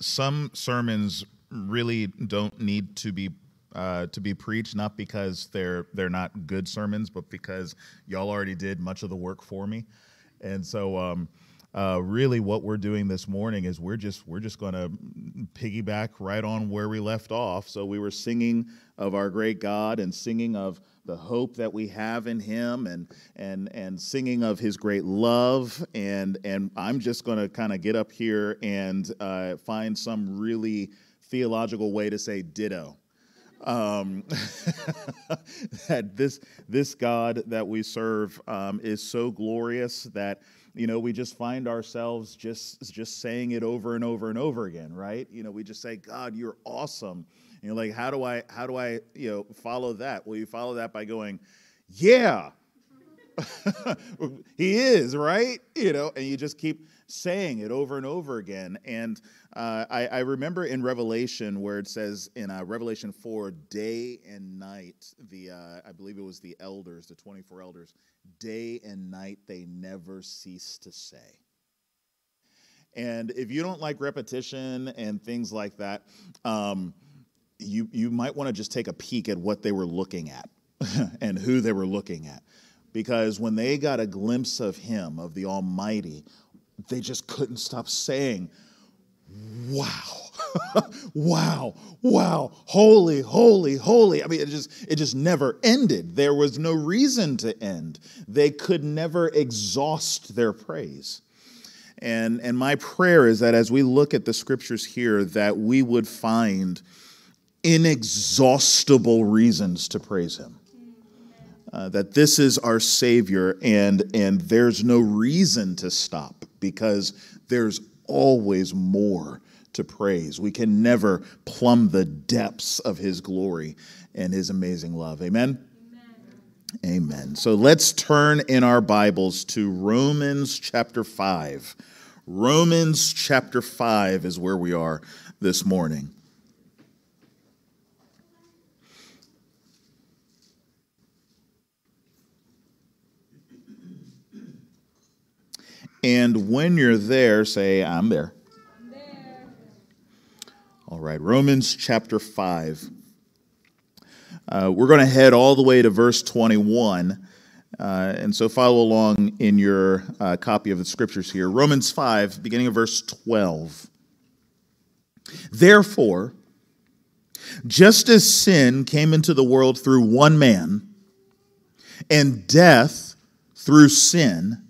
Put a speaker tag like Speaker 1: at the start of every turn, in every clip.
Speaker 1: some sermons really don't need to be uh, to be preached, not because they're they're not good sermons, but because y'all already did much of the work for me, and so. Um, uh, really, what we're doing this morning is we're just we're just going to piggyback right on where we left off. So we were singing of our great God and singing of the hope that we have in him and and and singing of his great love. And and i'm just going to kind of get up here and uh, find some really theological way to say ditto. Um, that this this god that we serve um, is so glorious that you know we just find ourselves just just saying it over and over and over again right? You know we just say god you're awesome you know, like how do I how do I you know follow that? Well, you follow that by going, yeah, he is right. You know, and you just keep saying it over and over again. And uh, I, I, remember in Revelation where it says in uh, Revelation four, day and night. The uh, I believe it was the elders, the twenty four elders, day and night they never cease to say. And if you don't like repetition and things like that. Um, you, you might want to just take a peek at what they were looking at and who they were looking at. Because when they got a glimpse of Him, of the Almighty, they just couldn't stop saying, Wow. wow, wow, holy, holy, holy. I mean, it just it just never ended. There was no reason to end. They could never exhaust their praise. And and my prayer is that as we look at the scriptures here, that we would find inexhaustible reasons to praise him. Uh, that this is our Savior, and, and there's no reason to stop because there's always more to praise. We can never plumb the depths of His glory and His amazing love. Amen? Amen. Amen. So let's turn in our Bibles to Romans chapter 5. Romans chapter 5 is where we are this morning. And when you're there, say, I'm there. I'm there. All right, Romans chapter 5. Uh, we're going to head all the way to verse 21. Uh, and so follow along in your uh, copy of the scriptures here. Romans 5, beginning of verse 12. Therefore, just as sin came into the world through one man, and death through sin,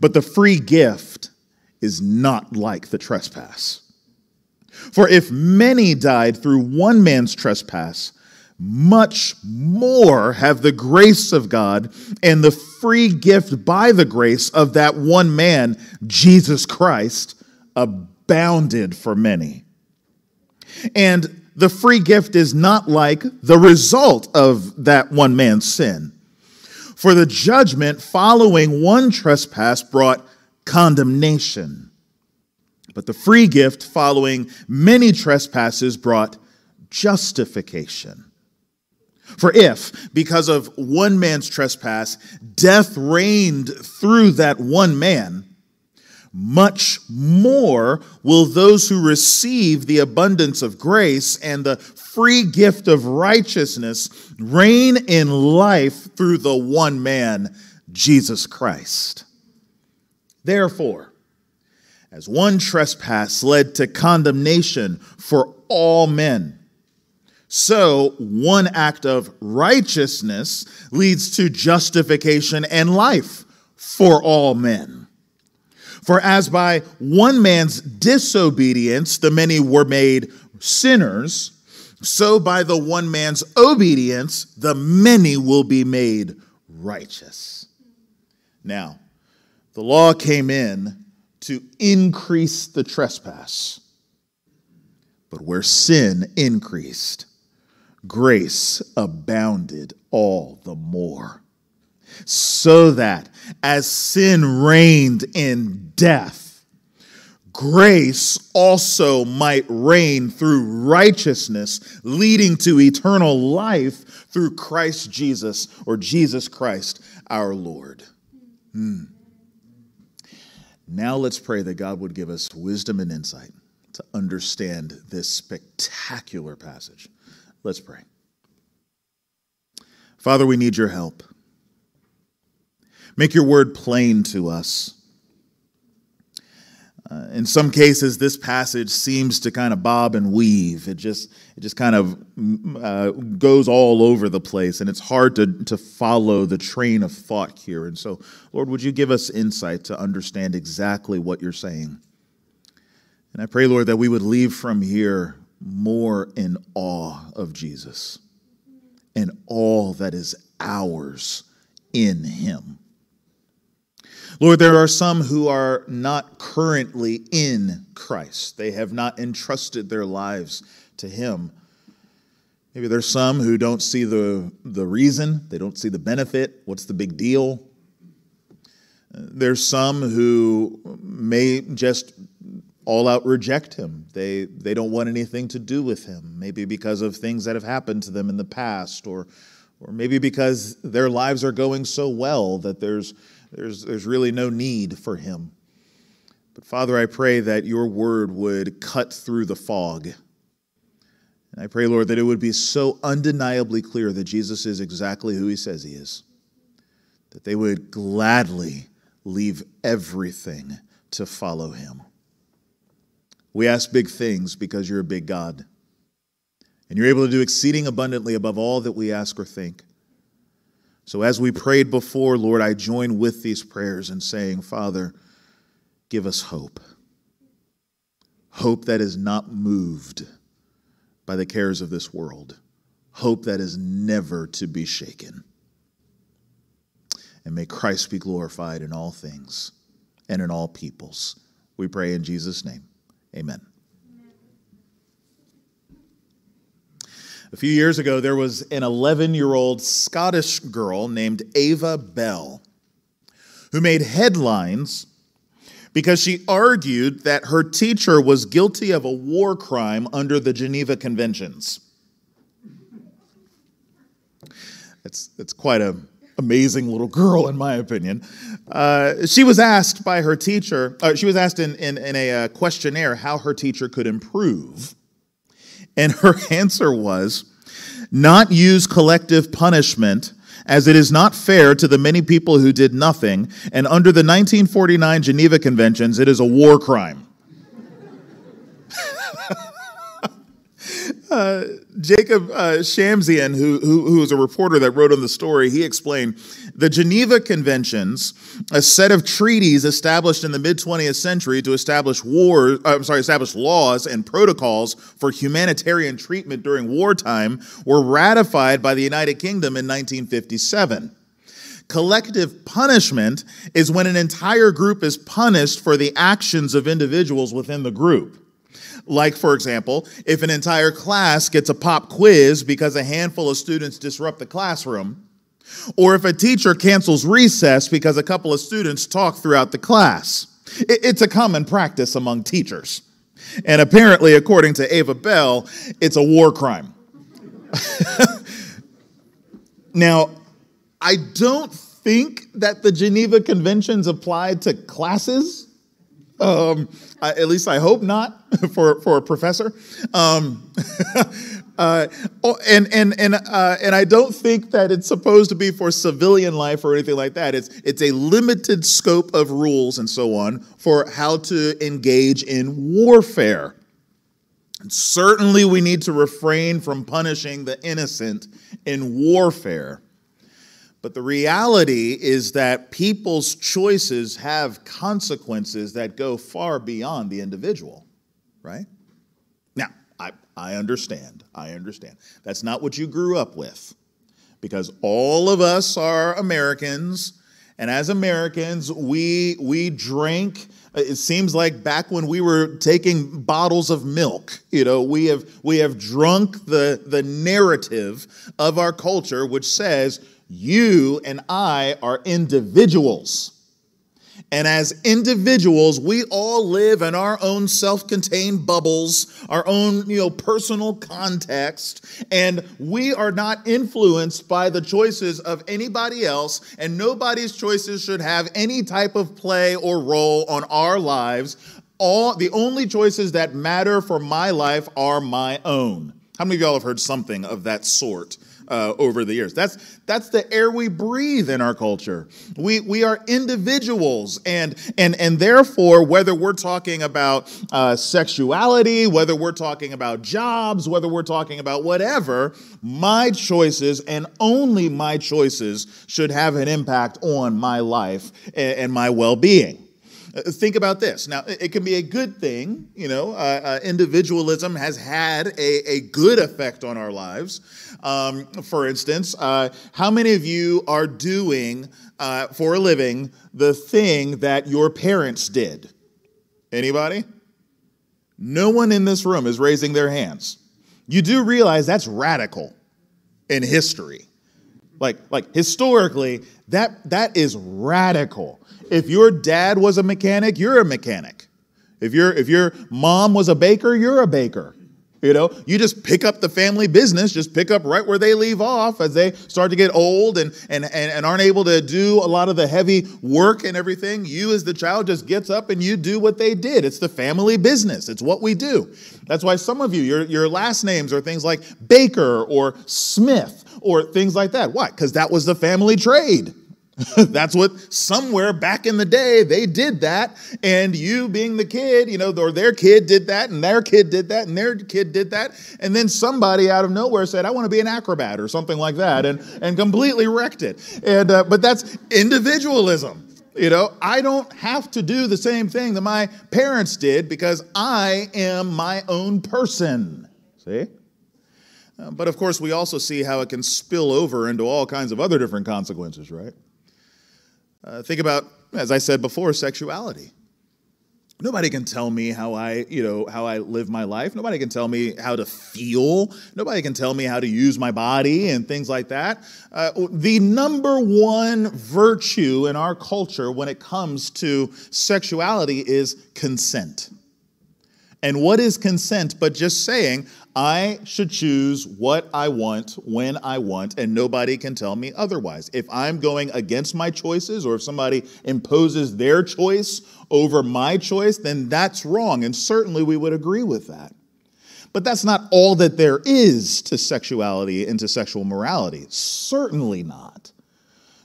Speaker 1: But the free gift is not like the trespass. For if many died through one man's trespass, much more have the grace of God and the free gift by the grace of that one man, Jesus Christ, abounded for many. And the free gift is not like the result of that one man's sin. For the judgment following one trespass brought condemnation, but the free gift following many trespasses brought justification. For if, because of one man's trespass, death reigned through that one man, much more will those who receive the abundance of grace and the free gift of righteousness reign in life through the one man, Jesus Christ. Therefore, as one trespass led to condemnation for all men, so one act of righteousness leads to justification and life for all men. For as by one man's disobedience the many were made sinners, so by the one man's obedience the many will be made righteous. Now, the law came in to increase the trespass. But where sin increased, grace abounded all the more. So that as sin reigned in death, grace also might reign through righteousness, leading to eternal life through Christ Jesus or Jesus Christ our Lord. Hmm. Now let's pray that God would give us wisdom and insight to understand this spectacular passage. Let's pray. Father, we need your help. Make your word plain to us. Uh, in some cases, this passage seems to kind of bob and weave. It just, it just kind of mm, uh, goes all over the place, and it's hard to, to follow the train of thought here. And so, Lord, would you give us insight to understand exactly what you're saying? And I pray, Lord, that we would leave from here more in awe of Jesus and all that is ours in him. Lord, there are some who are not currently in Christ. They have not entrusted their lives to Him. Maybe there's some who don't see the, the reason, they don't see the benefit. What's the big deal? There's some who may just all out reject him. They, they don't want anything to do with him, maybe because of things that have happened to them in the past, or, or maybe because their lives are going so well that there's there's, there's really no need for him. But Father, I pray that your word would cut through the fog. And I pray, Lord, that it would be so undeniably clear that Jesus is exactly who he says he is, that they would gladly leave everything to follow him. We ask big things because you're a big God. And you're able to do exceeding abundantly above all that we ask or think. So, as we prayed before, Lord, I join with these prayers in saying, Father, give us hope. Hope that is not moved by the cares of this world, hope that is never to be shaken. And may Christ be glorified in all things and in all peoples. We pray in Jesus' name. Amen. A few years ago, there was an 11 year old Scottish girl named Ava Bell who made headlines because she argued that her teacher was guilty of a war crime under the Geneva Conventions. It's, it's quite an amazing little girl, in my opinion. Uh, she was asked by her teacher, uh, she was asked in, in, in a uh, questionnaire how her teacher could improve. And her answer was not use collective punishment as it is not fair to the many people who did nothing, and under the 1949 Geneva Conventions, it is a war crime. Uh, Jacob uh, Shamsian, who, who, who was a reporter that wrote on the story, he explained the Geneva Conventions, a set of treaties established in the mid 20th century to establish war, uh, I'm sorry, establish laws and protocols for humanitarian treatment during wartime, were ratified by the United Kingdom in 1957. Collective punishment is when an entire group is punished for the actions of individuals within the group. Like, for example, if an entire class gets a pop quiz because a handful of students disrupt the classroom, or if a teacher cancels recess because a couple of students talk throughout the class. It's a common practice among teachers. And apparently, according to Ava Bell, it's a war crime. now, I don't think that the Geneva Conventions applied to classes. Um, I, at least I hope not for, for a professor. Um, uh, oh, and and and uh, and I don't think that it's supposed to be for civilian life or anything like that. It's it's a limited scope of rules and so on for how to engage in warfare. And certainly, we need to refrain from punishing the innocent in warfare. But the reality is that people's choices have consequences that go far beyond the individual, right? Now, I I understand. I understand. That's not what you grew up with. Because all of us are Americans And as Americans, we, we drank uh, it seems like back when we were taking bottles of milk, you know, we have we have drunk the the narrative of our culture which says you and I are individuals. And as individuals, we all live in our own self-contained bubbles, our own, you know, personal context, and we are not influenced by the choices of anybody else, and nobody's choices should have any type of play or role on our lives. All the only choices that matter for my life are my own. How many of y'all have heard something of that sort? Uh, over the years. That's that's the air we breathe in our culture. We we are individuals, and and and therefore, whether we're talking about uh, sexuality, whether we're talking about jobs, whether we're talking about whatever, my choices and only my choices should have an impact on my life and, and my well-being. Uh, think about this. Now, it can be a good thing. You know, uh, uh, individualism has had a, a good effect on our lives. Um, for instance, uh, how many of you are doing uh, for a living the thing that your parents did? Anybody? No one in this room is raising their hands. You do realize that's radical in history. Like, like historically, that, that is radical. If your dad was a mechanic, you're a mechanic. If, your if your mom was a baker, you're a baker. You know, you just pick up the family business, just pick up right where they leave off as they start to get old and, and, and, and, aren't able to do a lot of the heavy work and everything. You, as the child, just gets up and you do what they did. It's the family business, it's what we do. That's why some of you, your, your last names are things like Baker or Smith or things like that. Why? Because that was the family trade. That's what somewhere back in the day they did that. And you being the kid, you know, or their kid did that, and their kid did that, and their kid did that. And then somebody out of nowhere said, I want to be an acrobat or something like that, and, and completely wrecked it. And, uh, but that's individualism. You know, I don't have to do the same thing that my parents did because I am my own person. See? Uh, but of course, we also see how it can spill over into all kinds of other different consequences, right? Uh, think about, as I said before, sexuality. Nobody can tell me how I, you know, how I live my life. Nobody can tell me how to feel. Nobody can tell me how to use my body and things like that. Uh, the number one virtue in our culture when it comes to sexuality is consent. And what is consent but just saying, I should choose what I want when I want, and nobody can tell me otherwise. If I'm going against my choices, or if somebody imposes their choice over my choice, then that's wrong. And certainly we would agree with that. But that's not all that there is to sexuality and to sexual morality. Certainly not.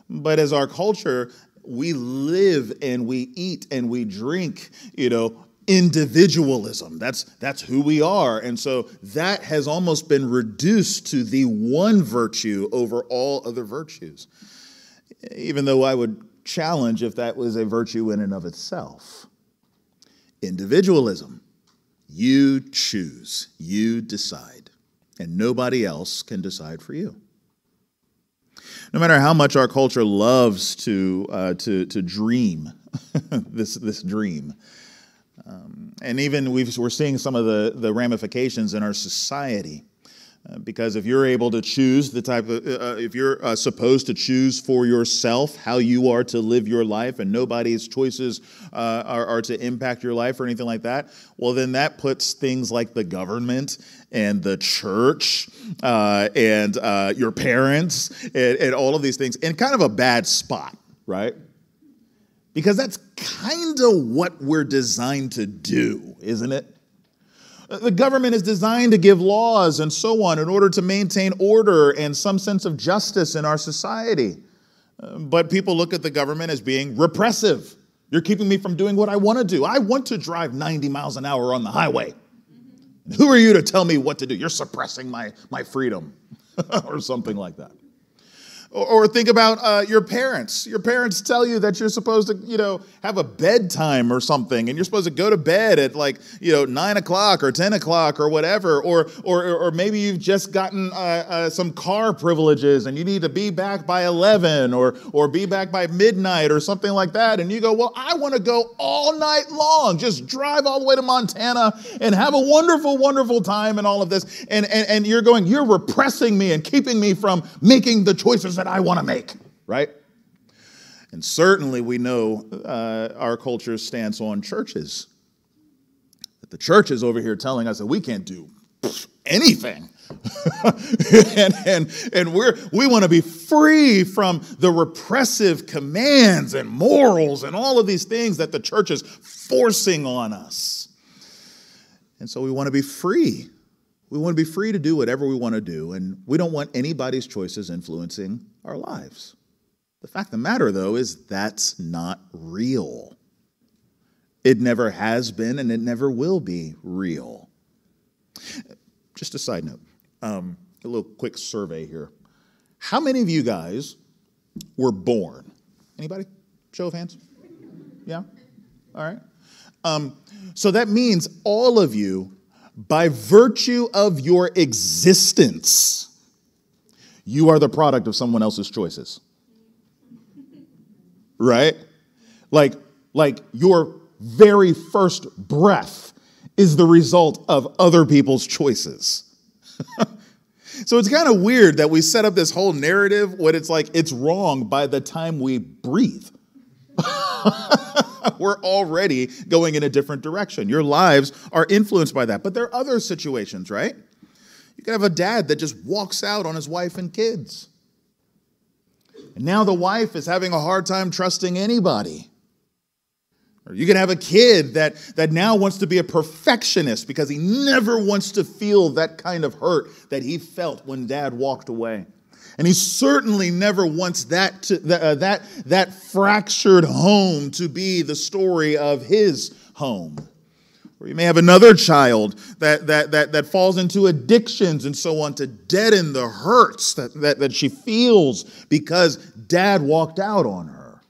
Speaker 1: But as our culture, we live and we eat and we drink, you know, individualism. That's, that's who we are. And so that has almost been reduced to the one virtue over all other virtues. Even though I would challenge if that was a virtue in and of itself. Individualism. You choose, you decide, and nobody else can decide for you. No matter how much our culture loves to, uh, to, to dream this, this dream, um, and even we are seeing some of the, the ramifications in our society. Uh, because if you're able to choose the type of, uh, uh, if you're uh, supposed to choose for yourself how you are to live your life and nobody's choices uh, are, are, to impact your life or anything like that, well, then that puts things like the government and the church uh, and your parents and, and all of these things in kind of a bad spot, right? Because that's kind of what we're designed to do, isn't it? The government is designed to give laws and so on in order to maintain order and some sense of justice in our society. Uh, but people look at the government as being repressive. You're keeping me from doing what I want to do. I want to drive 90 miles an hour on the highway. Who are you to tell me what to do? You're suppressing my, my freedom or something like that. Or, think about uh, your parents. Your parents tell you that you're supposed to, you know, have a bedtime or something, and you're supposed to go to bed at like, you know, nine o'clock or ten o'clock or whatever. Or, or, or maybe you've just gotten uh, uh, some car privileges and you need to be back by eleven or or be back by midnight or something like that. And you go, well, I want to go all night long, just drive all the way to Montana and have a wonderful, wonderful time and all of this. And and, and you're going, you're repressing me and keeping me from making the choices that I want to make, right? And certainly we know uh, our culture's stance on churches. That the church is over here telling us that we can't do anything. and and, and we're, we want to be free from the repressive commands and morals and all of these things that the church is forcing on us. And so we want to be free we want to be free to do whatever we want to do, and we don't want anybody's choices influencing our lives. The fact of the matter, though, is that's not real. It never has been, and it never will be real. Just a side note, um, a little quick survey here. How many of you guys were born? Anybody? Show of hands? Yeah? All right. Um, so that means all of you by virtue of your existence, you are the product of someone else's choices. Right? Like, like your very first breath is the result of other people's choices. so it's kind of weird that we set up this whole narrative when it's like it's wrong by the time we breathe. we're already going in a different direction. Your lives are influenced by that. But there are other situations, right? You can have a dad that just walks out on his wife and kids. And now the wife is having a hard time trusting anybody. Or you can have a kid that, that now wants to be a perfectionist because he never wants to feel that kind of hurt that he felt when dad walked away. And he certainly never wants that, to, uh, that, that fractured home to be the story of his home. Or you may have another child that, that, that, that falls into addictions and so on to deaden the hurts that, that, that she feels because dad walked out on her.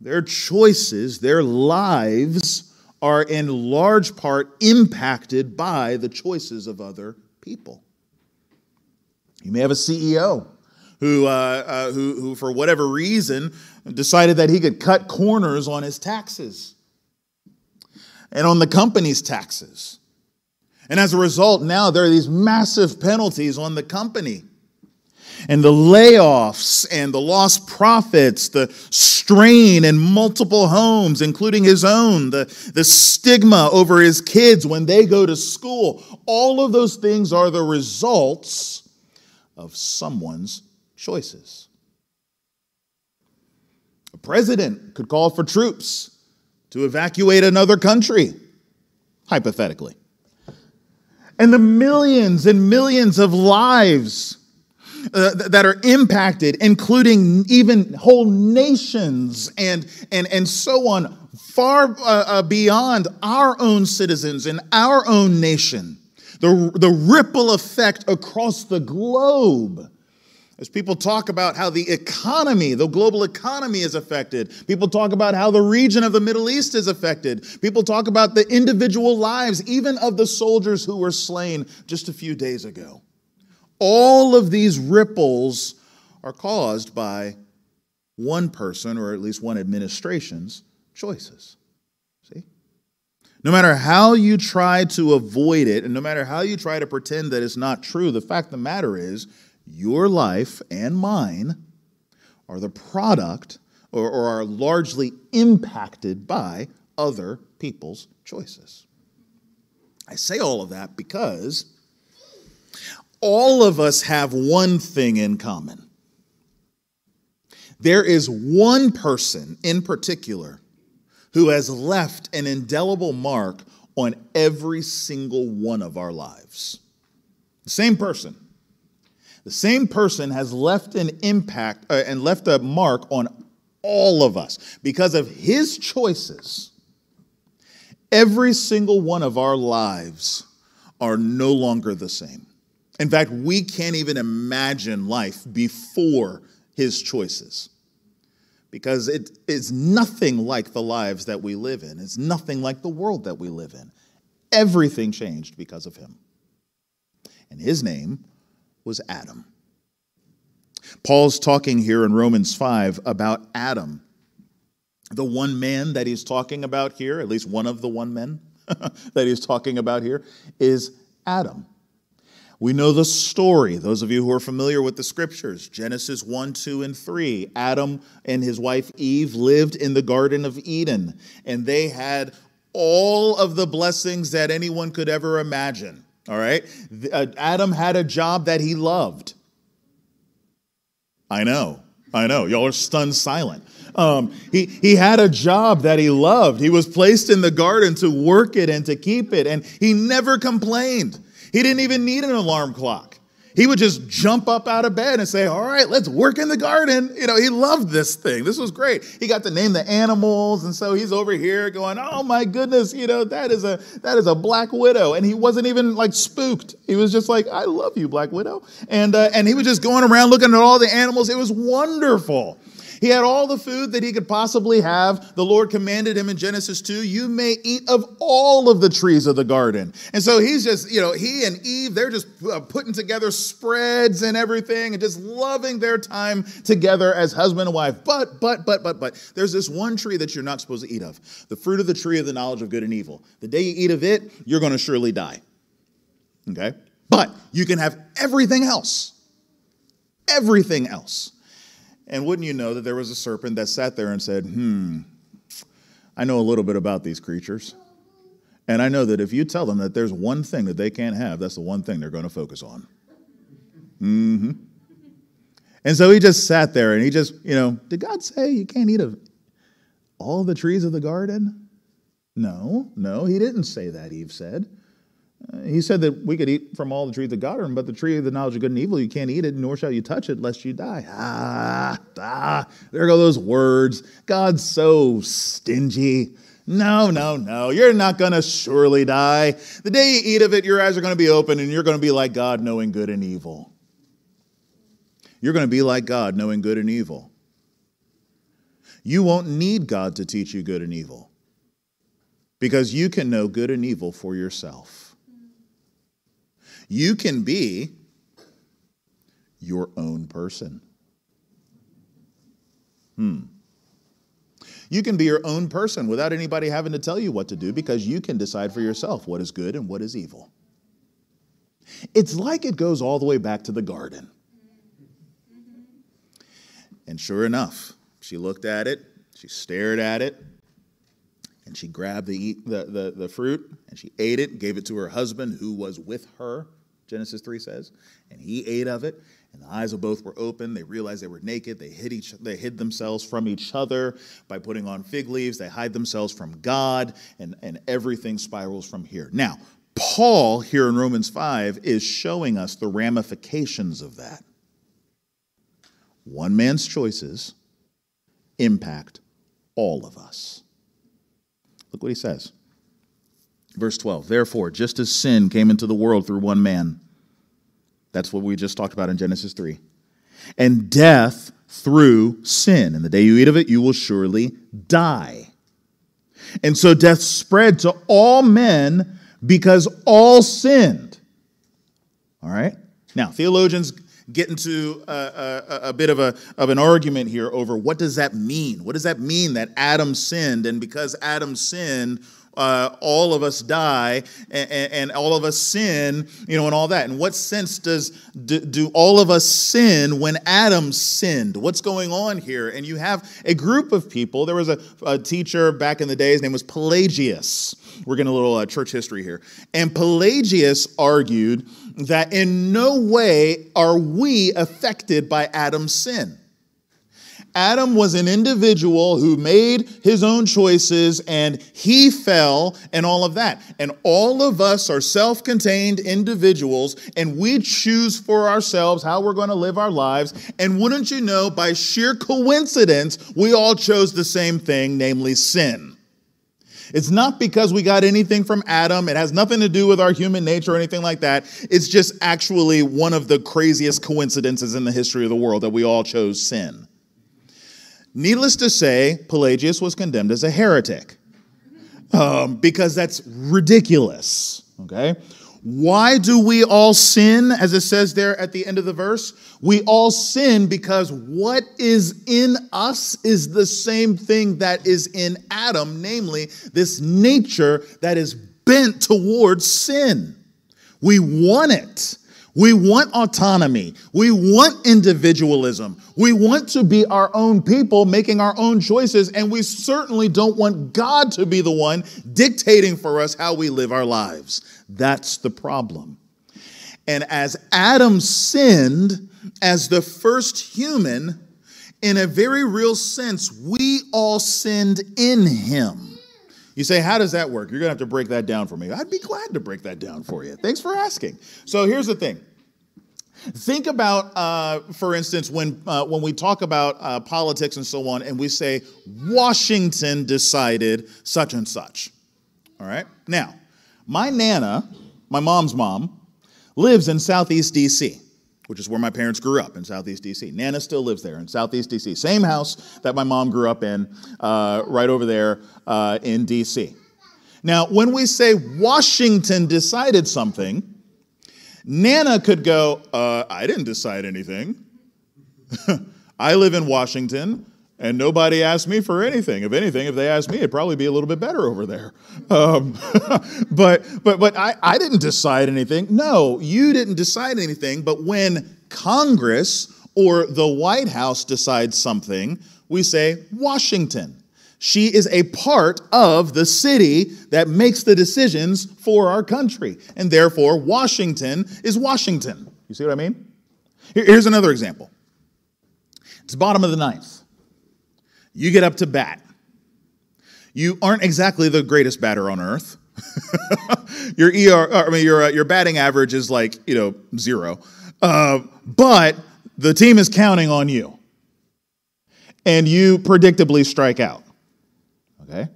Speaker 1: Their choices, their lives are in large part impacted by the choices of other people. You may have a CEO who, uh, uh, who, who, for whatever reason, decided that he could cut corners on his taxes and on the company's taxes. And as a result, now there are these massive penalties on the company. And the layoffs and the lost profits, the strain in multiple homes, including his own, the, the stigma over his kids when they go to school, all of those things are the results of someone's choices. A president could call for troops to evacuate another country, hypothetically. And the millions and millions of lives uh, that are impacted, including even whole nations and, and, and so on, far uh, uh beyond our own citizens in our own nation the, the ripple effect across the globe. As people talk about how the economy, the global economy is affected, people talk about how the region of the Middle East is affected, people talk about the individual lives, even of the soldiers who were slain just a few days ago. All of these ripples are caused by one person, or at least one administration's choices. No matter how you try to avoid it, and no matter how you try to pretend that it's not true, the fact of the matter is, your life and mine are the product or, or are largely impacted by other people's choices. I say all of that because all of us have one thing in common. There is one person in particular who has left an indelible mark on every single one of our lives. The same person. The same person has left an impact uh, and left a mark on all of us because of his choices. Every single one of our lives are no longer the same. In fact, we can't even imagine life before his choices because it is nothing like the lives that we live in. It's nothing like the world that we live in. Everything changed because of him. And his name was Adam. Paul's talking here in Romans 5 about Adam. The one man that he's talking about here, at least one of the one men that he's talking about here, is Adam. We know the story. Those of you who are familiar with the scriptures, Genesis 1, 2, and 3. Adam and his wife Eve lived in the Garden of Eden, and they had all of the blessings that anyone could ever imagine. All right? Uh, Adam had a job that he loved. I know, I know. Y'all are stunned silent. Um, he, he had a job that he loved. He was placed in the garden to work it and to keep it, and he never complained. He didn't even need an alarm clock. He would just jump up out of bed and say, All right, let's work in the garden. You know, he loved this thing. This was great. He got to name the animals. And so he's over here going, Oh my goodness, you know, that is a that is a black widow. And he wasn't even like spooked. He was just like, I love you, Black Widow. And uh, and he was just going around looking at all the animals. It was wonderful. He had all the food that he could possibly have. The Lord commanded him in Genesis 2 you may eat of all of the trees of the garden. And so he's just, you know, he and Eve, they're just uh, putting together spreads and everything and just loving their time together as husband and wife. But, but, but, but, but, there's this one tree that you're not supposed to eat of the fruit of the tree of the knowledge of good and evil. The day you eat of it, you're going to surely die. Okay? But you can have everything else. Everything else. And wouldn't you know that there was a serpent that sat there and said, Hmm, I know a little bit about these creatures. And I know that if you tell them that there's one thing that they can't have, that's the one thing they're going to focus on. Mm-hmm. And so he just sat there and he just, you know, did God say you can't eat of all the trees of the garden? No, no, he didn't say that, Eve said. He said that we could eat from all the trees of garden, but the tree of the knowledge of good and evil, you can't eat it, nor shall you touch it, lest you die. Ah, ah, there go those words. God's so stingy. No, no, no. You're not going to surely die. The day you eat of it, your eyes are going to be open and you're going to be like God, knowing good and evil. You're going to be like God, knowing good and evil. You won't need God to teach you good and evil because you can know good and evil for yourself. You can be your own person. Hmm. You can be your own person without anybody having to tell you what to do because you can decide for yourself what is good and what is evil. It's like it goes all the way back to the garden. And sure enough, she looked at it, she stared at it, and she grabbed the, the, the, the, fruit and she ate it, gave it to her husband who was with her. Genesis 3 says. And he ate of it, and the eyes of both were open. They realized they were naked. They hid, each, they hid themselves from each other by putting on fig leaves. They hide themselves from God, and, and everything spirals from here. Now, Paul, here in Romans 5, is showing us the ramifications of that. One man's choices impact all of us. Look what he says. Verse 12, therefore, just as sin came into the world through one man, that's what we just talked about in Genesis 3, and death through sin. And the day you eat of it, you will surely die. And so death spread to all men because all sinned. All right? Now, theologians get into a, a, a, bit of, a, of an argument here over what does that mean? What does that mean that Adam sinned? And because Adam sinned, uh, all of us die and, and, all of us sin, you know, and all that. In what sense does do, do all of us sin when Adam sinned? What's going on here? And you have a group of people. There was a, a teacher back in the day. His name was Pelagius. We're getting a little uh, church history here. And Pelagius argued that in no way are we affected by Adam's sin. Adam was an individual who made his own choices and he fell and all of that. And all of us are self contained individuals and we choose for ourselves how we're going to live our lives. And wouldn't you know, by sheer coincidence, we all chose the same thing, namely sin. It's not because we got anything from Adam. It has nothing to do with our human nature or anything like that. It's just actually one of the craziest coincidences in the history of the world that we all chose sin. Needless to say, Pelagius was condemned as a heretic um, because that's ridiculous. Okay? Why do we all sin, as it says there at the end of the verse? We all sin because what is in us is the same thing that is in Adam, namely, this nature that is bent towards sin. We want it. We want autonomy. We want individualism. We want to be our own people, making our own choices, and we certainly don't want God to be the one dictating for us how we live our lives. That's the problem. And as Adam sinned as the first human, in a very real sense, we all sinned in him. You say, How does that work? You're going to have to break that down for me. I'd be glad to break that down for you. Thanks for asking. So here's the thing. Think about, uh, for instance, when, uh, when we talk about uh, politics and so on, and we say, Washington decided such and such. All right? Now, my Nana, my mom's mom, lives in Southeast DC, which is where my parents grew up in Southeast DC. Nana still lives there in Southeast DC. Same house that my mom grew up in, uh, right over there uh, in DC. Now, when we say Washington decided something, Nana could go, uh, I didn't decide anything. I live in Washington and nobody asked me for anything. If anything, if they asked me, it'd probably be a little bit better over there. Um, but but but I, I didn't decide anything. No, you didn't decide anything. But when Congress or the White House decides something, we say Washington. She is a part of the city that makes the decisions for our country. And therefore, Washington is Washington. You see what I mean? Here's another example. It's bottom of the ninth. You get up to bat. You aren't exactly the greatest batter on earth. your ER, I mean, your, uh, your batting average is like, you know, zero. Uh, but the team is counting on you. And you predictably strike out. Okay?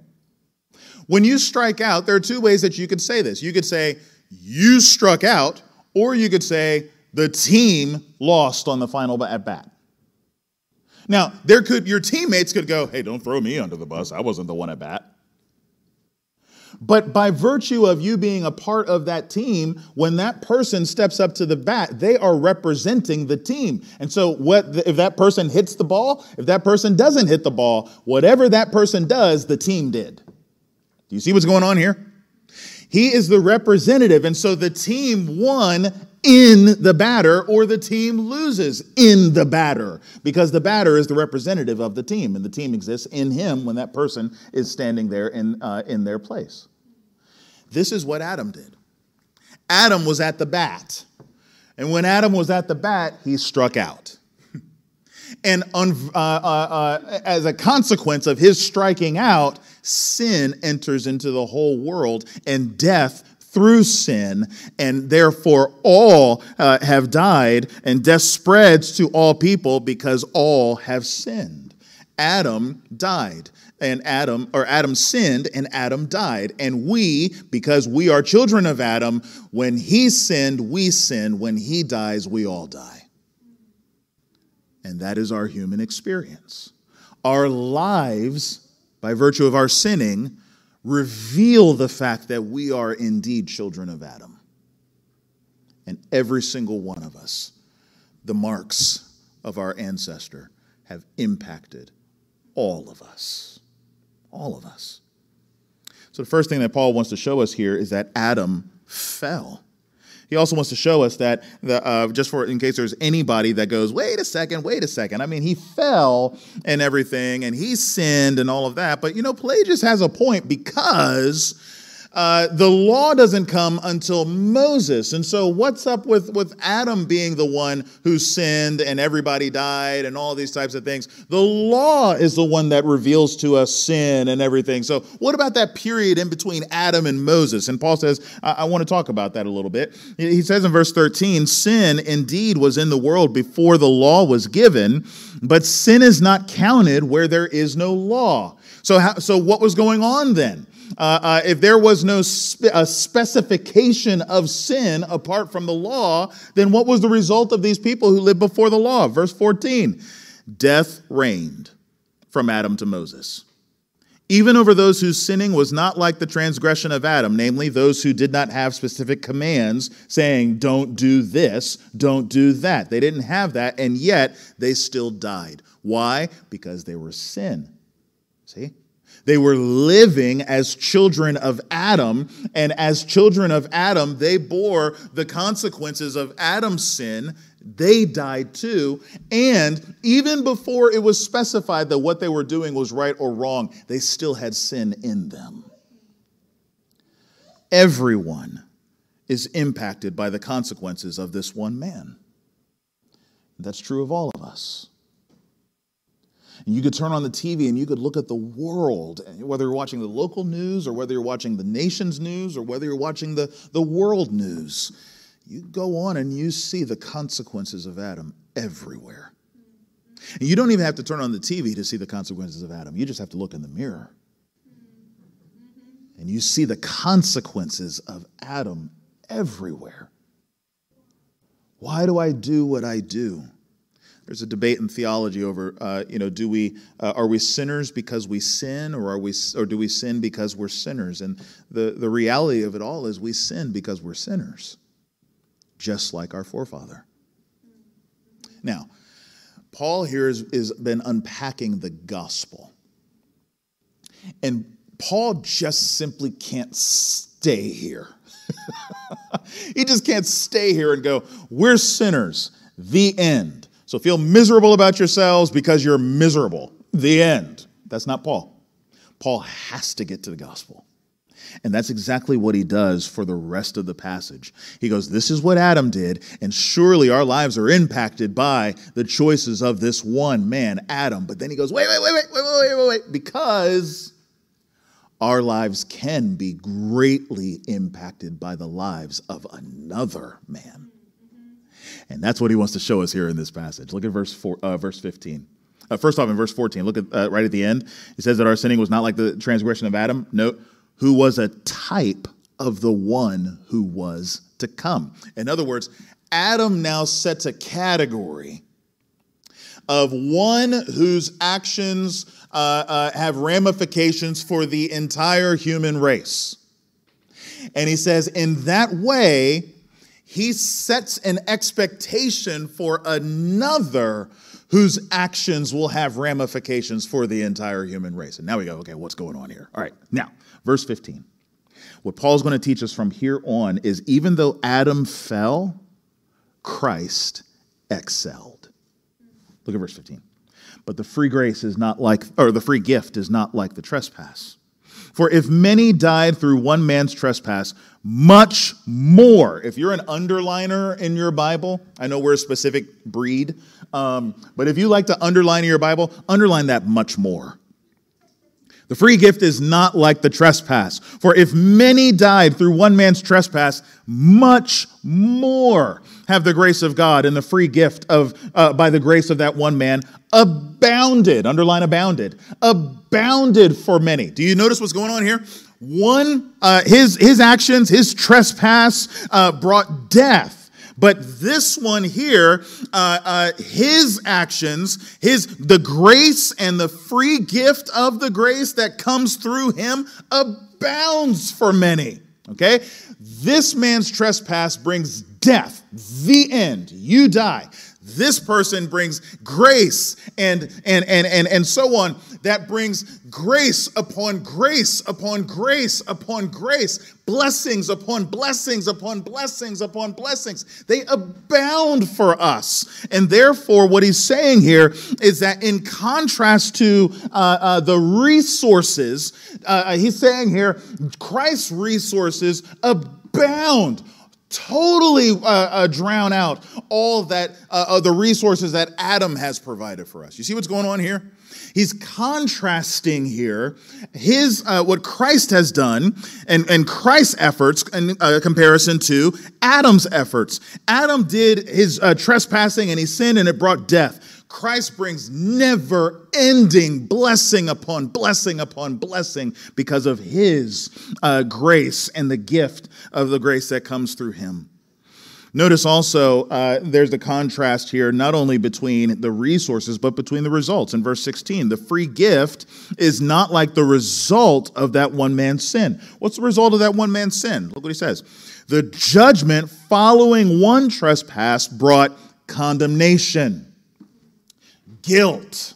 Speaker 1: When you strike out, there are two ways that you could say this. You could say, you struck out, or you could say, the team lost on the final at bat. Now, there could your teammates could go, "Hey, don't throw me under the bus. I wasn't the one at bat." But by virtue of you being a part of that team, when that person steps up to the bat, they are representing the team. And so what if that person hits the ball? If that person doesn't hit the ball, whatever that person does, the team did. Do you see what's going on here? He is the representative. And so the team won in the batter, or the team loses in the batter, because the batter is the representative of the team, and the team exists in him when that person is standing there in, uh, in their place. This is what Adam did. Adam was at the bat. And when Adam was at the bat, he struck out. And uh, uh, uh, as a consequence of his striking out, sin enters into the whole world and death through sin, and therefore all uh, have died, and death spreads to all people because all have sinned. Adam died and Adam, or Adam sinned and Adam died. And we, because we are children of Adam, when he sinned, we sin. When he dies, we all die. And that is our human experience. Our lives, by virtue of our sinning, reveal the fact that we are indeed children of Adam. And every single one of us, the marks of our ancestor have impacted all of us. All of us. So, the first thing that Paul wants to show us here is that Adam fell. He also wants to show us that, the, uh, just for in case there's anybody that goes, wait a second, wait a second. I mean, he fell and everything, and he sinned and all of that. But you know, Pelagius has a point because uh, the law doesn't come until Moses. And so, what's up with, with Adam being the one who sinned and everybody died and all these types of things? The law is the one that reveals to us sin and everything. So, what about that period in between Adam and Moses? And Paul says, I, I want to talk about that a little bit. He says in verse 13, Sin indeed was in the world before the law was given, but sin is not counted where there is no law. So, how, so what was going on then? Uh, uh, if there was no spe- specification of sin apart from the law, then what was the result of these people who lived before the law? Verse 14 Death reigned from Adam to Moses even over those whose sinning was not like the transgression of Adam, namely those who did not have specific commands saying, don't do this, don't do that. They didn't have that, and yet they still died. Why? Because they were sin. See? They were living as children of Adam, and as children of Adam, they bore the consequences of Adam's sin they died too. And even before it was specified that what they were doing was right or wrong, they still had sin in them. Everyone is impacted by the consequences of this one man. That's true of all of us. And you could turn on the TV and you could look at the world, whether you're watching the local news or whether you're watching the nation's news or whether you're watching the, the world news you go on and you see the consequences of Adam everywhere. And you don't even have to turn on the TV to see the consequences of Adam. You just have to look in the mirror. And you see the consequences of Adam everywhere. Why do I do what I do? There's a debate in theology over, uh, you know, do we uh, are we sinners because we sin, or are we, or do we sin because we're sinners? And the the reality of it all is we sin because we're sinners just like our forefather. Now, Paul here has, been unpacking the gospel. And Paul just simply can't stay here. he just can't stay here and go, We're sinners, the end. So feel miserable about yourselves because you're miserable, the end. That's not Paul. Paul has to get to the gospel. And that's exactly what he does for the rest of the passage. He goes, This is what Adam did, and surely our lives are impacted by the choices of this one man, Adam. But then he goes, Wait, wait, wait, wait, wait, wait, wait, wait, because our lives can be greatly impacted by the lives of another man. And that's what he wants to show us here in this passage. Look at verse, four, uh, verse 15. Uh, first off, in verse 14, look at uh, right at the end. He says that our sinning was not like the transgression of Adam. Note, who was a type of the one who was to come. In other words, Adam now sets a category of one whose actions uh, uh, have ramifications for the entire human race. And he says, in that way, he sets an expectation for another whose actions will have ramifications for the entire human race. And now we go, okay, what's going on here? All right, now, Verse 15. What Paul's going to teach us from here on is even though Adam fell, Christ excelled. Look at verse 15. But the free grace is not like, or the free gift is not like the trespass. For if many died through one man's trespass, much more. If you're an underliner in your Bible, I know we're a specific breed, um, but if you like to underline in your Bible, underline that much more. The free gift is not like the trespass. For if many died through one man's trespass, much more have the grace of God and the free gift of uh, by the grace of that one man abounded. Underline abounded. Abounded for many. Do you notice what's going on here? One, uh, his his actions, his trespass uh, brought death. But this one here, uh, uh, his actions, his the grace and the free gift of the grace that comes through him abounds for many. Okay, this man's trespass brings death. The end. You die. This person brings grace and, and, and, and, and so on. That brings grace upon grace upon grace upon grace, blessings upon blessings upon blessings upon blessings. They abound for us. And therefore, what he's saying here is that in contrast to uh, uh, the resources, uh, he's saying here, Christ's resources abound totally uh, uh, drown out all that uh, the resources that Adam has provided for us. You see what's going on here? He's contrasting here his uh, what Christ has done and, and Christ's efforts in uh, comparison to Adam's efforts. Adam did his uh, trespassing and he sinned and it brought death. Christ brings never ending blessing upon blessing upon blessing because of his uh, grace and the gift of the grace that comes through him. Notice also uh, there's the contrast here, not only between the resources, but between the results. In verse 16, the free gift is not like the result of that one man's sin. What's the result of that one man's sin? Look what he says. The judgment following one trespass brought condemnation, guilt.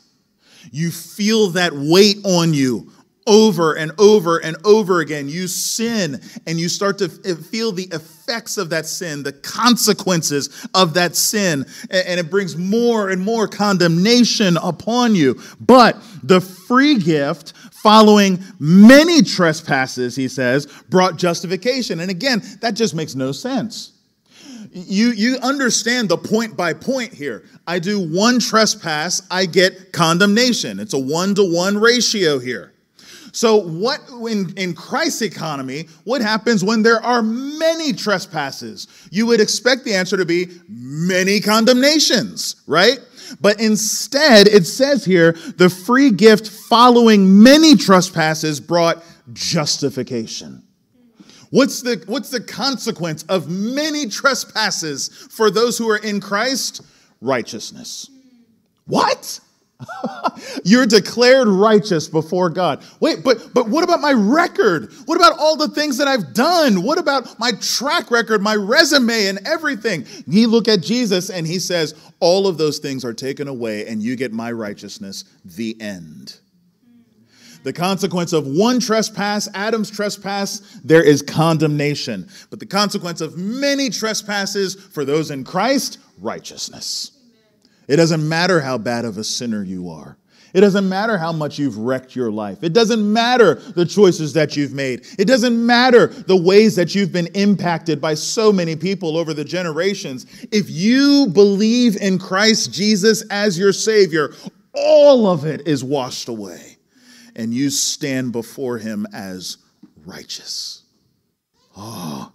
Speaker 1: You feel that weight on you over and over and over again. You sin and you start to eh, feel the effects of that sin, the consequences of that sin, and it brings more and more condemnation upon you. But the free gift following many trespasses, he says, brought justification. And again, that just makes no sense. You, you understand the point by point here. I do one trespass, I get condemnation. It's a one to one ratio here. So, what in, in Christ's economy, what happens when there are many trespasses? You would expect the answer to be many condemnations, right? But instead, it says here the free gift following many trespasses brought justification. What's the, what's the consequence of many trespasses for those who are in Christ? Righteousness. What? You're declared righteous before God. Wait, but but what about my record? What about all the things that I've done? What about my track record, my resume and everything? You look at Jesus and he says, all of those things are taken away and you get my righteousness, the end. The consequence of one trespass, Adam's trespass, there is condemnation. But the consequence of many trespasses for those in Christ, righteousness. It doesn't matter how bad of a sinner you are. It doesn't matter how much you've wrecked your life. It doesn't matter the choices that you've made. It doesn't matter the ways that you've been impacted by so many people over the generations. If you believe in Christ Jesus as your Savior, all of it is washed away, and you stand before Him as righteous. Oh,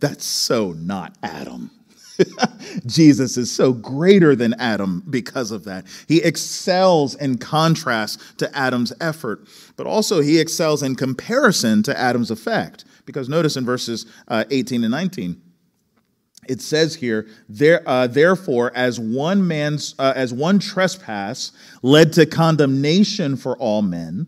Speaker 1: that's so not Adam. Jesus is so greater than Adam because of that. He excels in contrast to Adam's effort, but also he excels in comparison to Adam's effect. Because notice in verses uh, 18 and 19, it says here, there, uh, therefore, as one man's, uh, as one trespass led to condemnation for all men,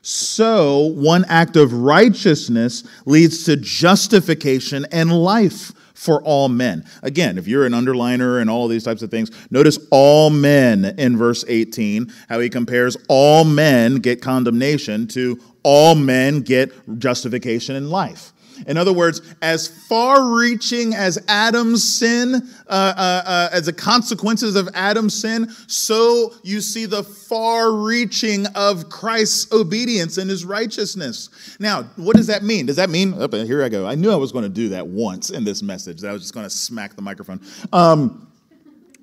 Speaker 1: so one act of righteousness leads to justification and life for all men. Again, if you're an underliner and all these types of things, notice all men in verse 18, how he compares all men get condemnation to all men get justification in life. In other words, as far reaching as Adam's sin, uh, uh, uh, as the consequences of Adam's sin, so you see the far reaching of Christ's obedience and his righteousness. Now, what does that mean? Does that mean, oh, here I go. I knew I was going to do that once in this message, that I was just going to smack the microphone. Um,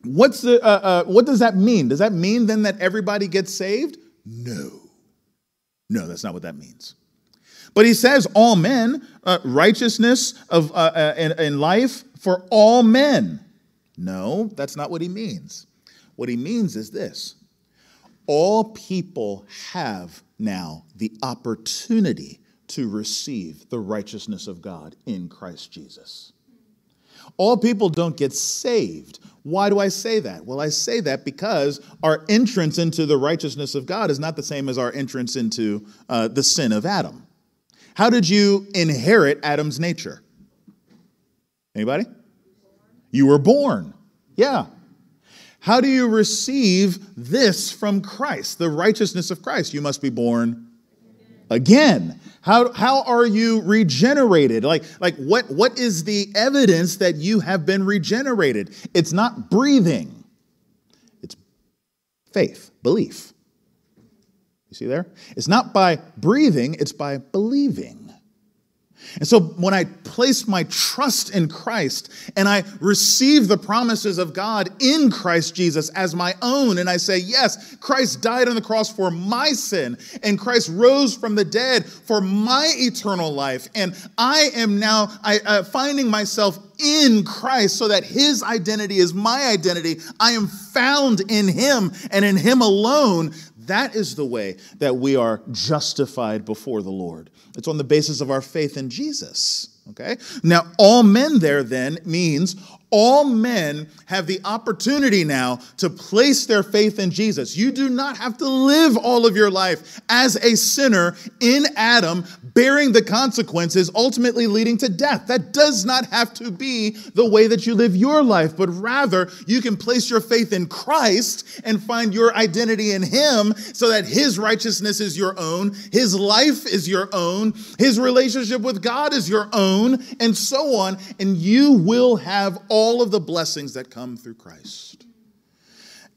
Speaker 1: what's the, uh, uh, what does that mean? Does that mean then that everybody gets saved? No. No, that's not what that means. But he says, all men, uh, righteousness of, uh, uh, in, in life for all men. No, that's not what he means. What he means is this all people have now the opportunity to receive the righteousness of God in Christ Jesus. All people don't get saved. Why do I say that? Well, I say that because our entrance into the righteousness of God is not the same as our entrance into uh, the sin of Adam. How did you inherit Adam's nature? Anybody? You were born. Yeah. How do you receive this from Christ, the righteousness of Christ? You must be born again. How, how are you regenerated? Like, like what, what is the evidence that you have been regenerated? It's not breathing, it's faith, belief. You see there? It's not by breathing, it's by believing. And so when I place my trust in Christ and I receive the promises of God in Christ Jesus as my own, and I say, Yes, Christ died on the cross for my sin, and Christ rose from the dead for my eternal life, and I am now I, uh, finding myself in Christ so that his identity is my identity. I am found in him and in him alone. That is the way that we are justified before the Lord. It's on the basis of our faith in Jesus. Okay? Now, all men there then means all men have the opportunity now to place their faith in Jesus. You do not have to live all of your life as a sinner in Adam, bearing the consequences, ultimately leading to death. That does not have to be the way that you live your life, but rather you can place your faith in Christ and find your identity in Him so that His righteousness is your own, His life is your own, His relationship with God is your own, and so on. And you will have all of the blessings that come through Christ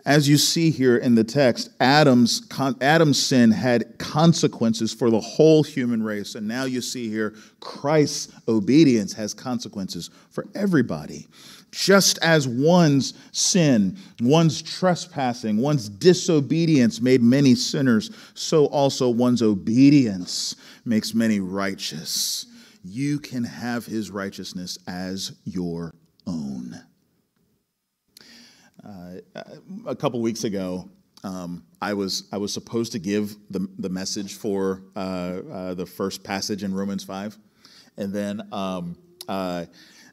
Speaker 1: as you see here in the text, Adam's, Adam's sin had consequences for the whole human race. And now you see here, Christ's obedience has consequences for everybody. Just as one's sin, one's trespassing, one's disobedience made many sinners, so also one's obedience makes many righteous. You can have his righteousness as your own. Uh, a couple weeks ago, um, I was I was supposed to give the the message for uh, uh, the first passage in Romans five, and then um, uh,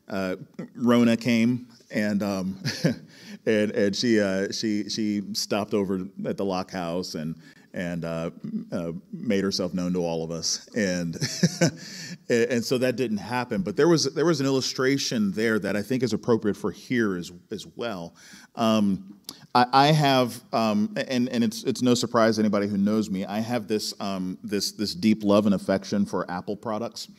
Speaker 1: uh, Rona came and um, and and she uh, she she stopped over at the lock house and and uh, uh, made herself known to all of us, and and so that didn't happen. But there was there was an illustration there that I think is appropriate for here as as well. Um, I, I, have, um, and and it's it's no surprise to anybody who knows me. I have this um, this this deep love and affection for Apple products.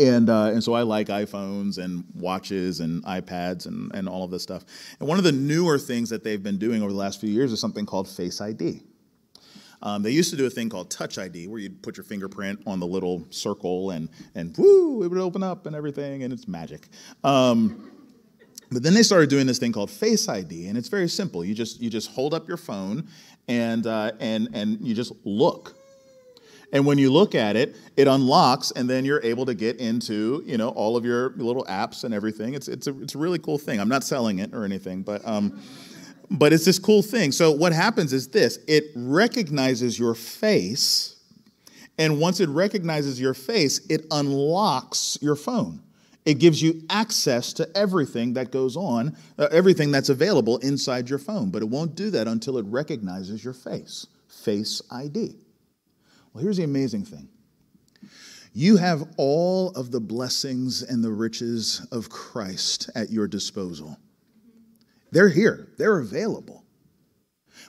Speaker 1: And, uh, and so I like iPhones and watches and iPads and, and all of this stuff. And one of the newer things that they've been doing over the last few years is something called Face ID. Um, they used to do a thing called Touch ID, where you'd put your fingerprint on the little circle and and whoo, it would open up and everything, and it's magic. Um, but then they started doing this thing called Face ID, and it's very simple. You just you just hold up your phone and uh, and and you just look and when you look at it, it unlocks, and then you're able to get into you know all of your little apps and everything. It's it's a it's a really cool thing. I'm not selling it or anything, but um, but it's this cool thing. So what happens is this: it recognizes your face, and once it recognizes your face, it unlocks your phone. It gives you access to everything that goes on, uh, everything that's available inside your phone. But it won't do that until it recognizes your face. Face ID. Well, here's the amazing thing you have all of the blessings and the riches of Christ at your disposal. They're here, they're available.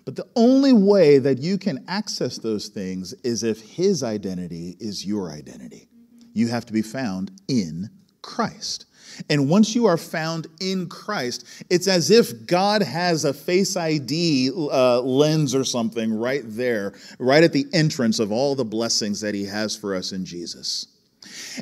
Speaker 1: But the only way that you can access those things is if His identity is your identity. You have to be found in Christ. And once you are found in Christ, it's as if God has a face ID uh, lens or something right there, right at the entrance of all the blessings that He has for us in Jesus.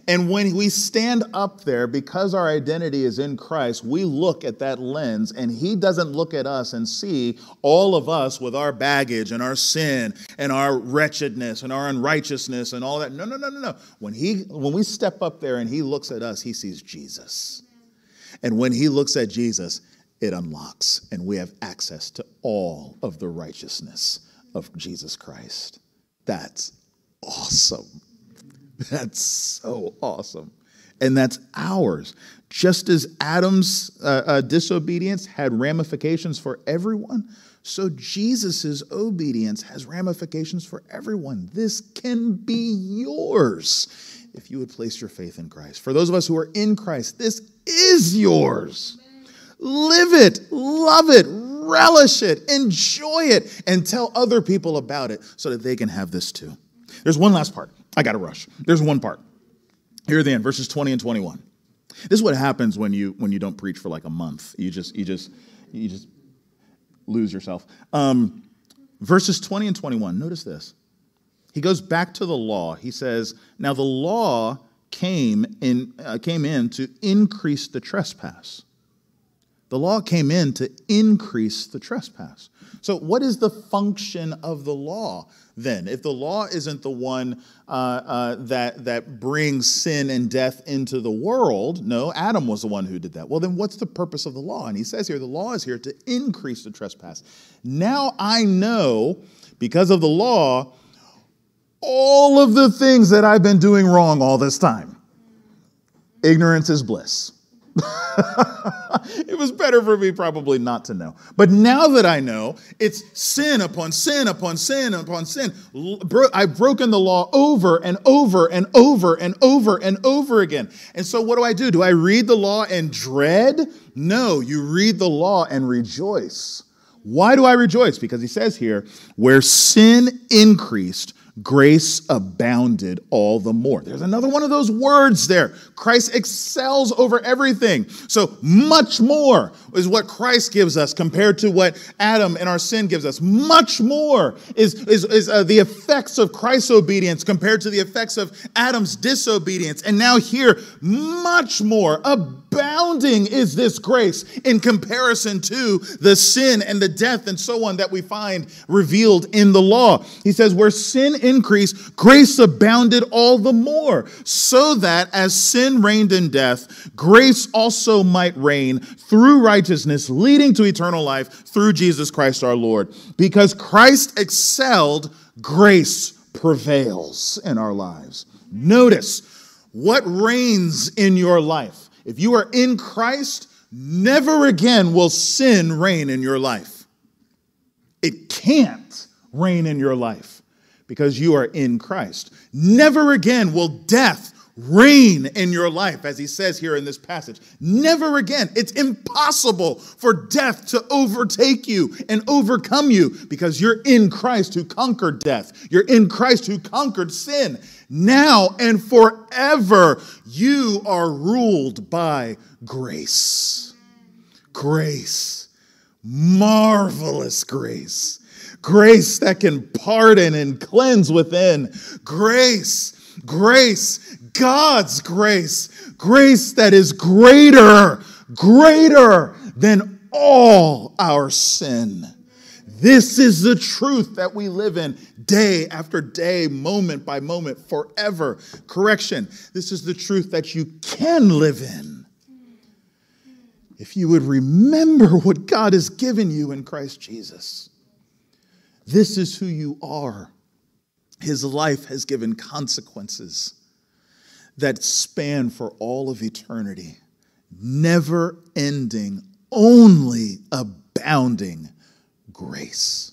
Speaker 1: And when we stand up there, because our identity is in Christ, we look at that lens, and He doesn't look at us and see all of us with our baggage and our sin and our wretchedness and our unrighteousness and all that. No, no, no, no, no. When, he, when we step up there and He looks at us, He sees Jesus. And when He looks at Jesus, it unlocks, and we have access to all of the righteousness of Jesus Christ. That's awesome. That's so awesome. And that's ours. Just as Adam's uh, uh, disobedience had ramifications for everyone, so Jesus' obedience has ramifications for everyone. This can be yours if you would place your faith in Christ. For those of us who are in Christ, this is yours. Live it, love it, relish it, enjoy it, and tell other people about it so that they can have this too. There's one last part. I got to rush. There's one part. Here at the end, verses 20 and 21. This is what happens when you when you don't preach for like a month. You just you just you just lose yourself. Um, verses 20 and 21. Notice this. He he goes back to the law. He says, Now the law came in, uh, came in to increase the trespass. The law came in to increase the trespass. So, what is the function of the law then? If the law isn't the one uh, uh, that, that brings sin and death into the world, no, Adam was the one who did that. Well, then what's the purpose of the law? And he says here the law is here to increase the trespass. Now I know, because of the law, all of the things that I've been doing wrong all this time. Ignorance is bliss. it was better for me probably not to know. But now that I know, it's sin upon sin upon sin upon sin. I've broken the law over and over and over and over and over again. And so what do I do? Do I read the law and dread? No, you read the law and rejoice. Why do I rejoice? Because he says here, where sin increased, grace abounded all the more. There's another one of those words there. Christ excels over everything. So much more is what Christ gives us compared to what Adam and our sin gives us. Much more is, is, is uh, the effects of Christ's obedience compared to the effects of Adam's disobedience. And now here, much more, abounding is this grace in comparison to the sin and the death and so on that we find revealed in the law. He says, where sin increase, grace abounded all the more, so that as sin reigned in death, grace also might reign through righteousness, leading to eternal life through Jesus Christ our Lord. Because Christ excelled, grace prevails in our lives. Notice what reigns in your life. If you are in Christ, never again will sin reign in your life. It can't reign in your life because you are in Christ. Never again will death reign in your life, as he says here in this passage. Never again. It's impossible for death to overtake you and overcome you because you're in Christ who conquered death. You're in Christ who conquered sin. Now and forever, you are ruled by grace. Grace. Marvelous grace grace that can pardon and cleanse within, grace, grace, God's grace, grace that is greater, greater than all our sin. This is the truth that we live in day after day, moment by moment, forever. Correction, this is the truth that you can live in. If you would remember what God has given you in Christ Jesus. This is who you are. His life has given consequences that span for all of eternity, never ending, only abounding grace.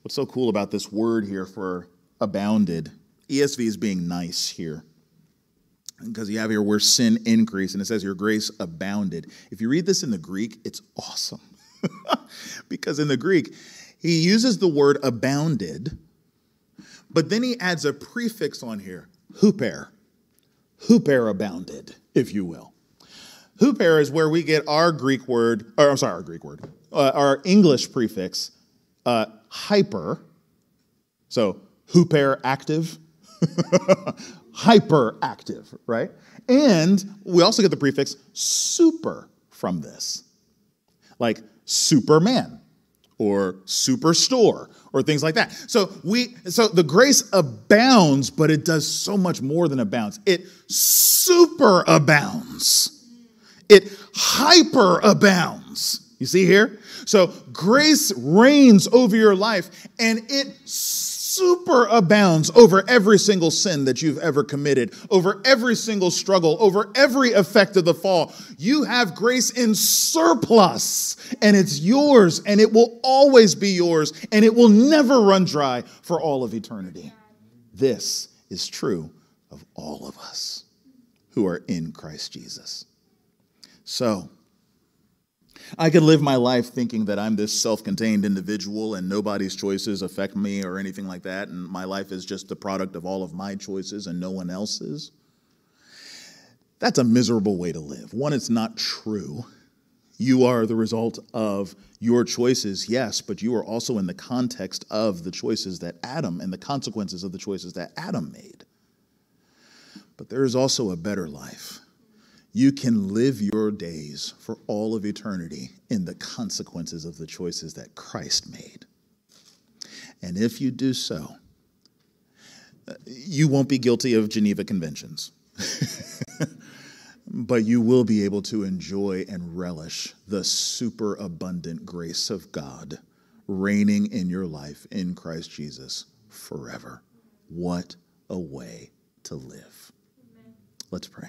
Speaker 1: What's so cool about this word here for abounded? ESV is being nice here because you have here where sin increased and it says your grace abounded. If you read this in the Greek, it's awesome. because in the Greek, he uses the word abounded, but then he adds a prefix on here, huper. Huper abounded, if you will. Huper is where we get our Greek word, or I'm sorry, our Greek word, uh, our English prefix, uh, hyper. So huper active, hyperactive, right? And we also get the prefix super from this, like Superman or superstore or things like that. So we so the grace abounds, but it does so much more than abounds. It super abounds. It hyper abounds. You see here? So grace reigns over your life and it super abounds over every single sin that you've ever committed, over every single struggle, over every effect of the fall. You have grace in surplus, and it's yours, and it will always be yours, and it will never run dry for all of eternity. This is true of all of us who are in Christ Jesus. So, I could live my life thinking that I'm this self contained individual and nobody's choices affect me or anything like that, and my life is just the product of all of my choices and no one else's. That's a miserable way to live. One, it's not true. You are the result of your choices, yes, but you are also in the context of the choices that Adam and the consequences of the choices that Adam made. But there is also a better life. You can live your days for all of eternity in the consequences of the choices that Christ made. And if you do so, uh, you won't be guilty of Geneva Conventions. but you will be able to enjoy and relish the superabundant grace of God reigning in your life in Christ Jesus forever. What a way to live. Amen. Let's pray.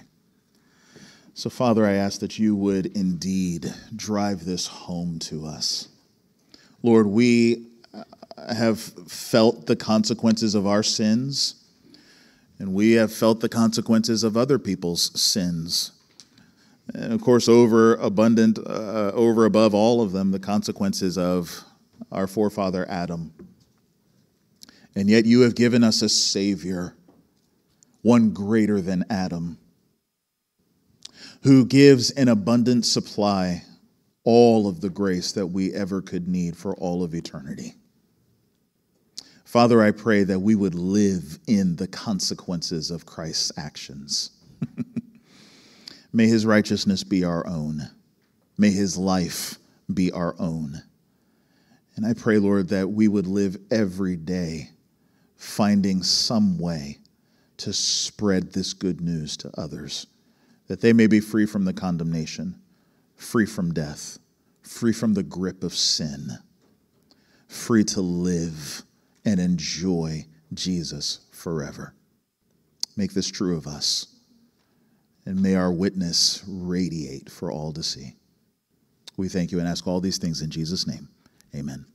Speaker 1: So, Father, I ask that you would indeed drive this home to us. Lord, we have felt the consequences of our sins, and we have felt the consequences of other people's sins. And of course, over abundant, uh, over above all of them, the consequences of our forefather Adam. And yet you have given us a Savior, one greater than Adam, who gives an abundant supply all of the grace that we ever could need for all of eternity. Father, I pray that we would live in the consequences of Christ's actions. May his righteousness be our own. May his life be our own. And I pray, Lord, that we would live every day finding some way to spread this good news to others, that they may be free from the condemnation, free from death, free from the grip of sin, free to live and enjoy Jesus forever. Make this true of us, and may our witness radiate for all to see. We thank you and ask all these things in Jesus' name. Amen.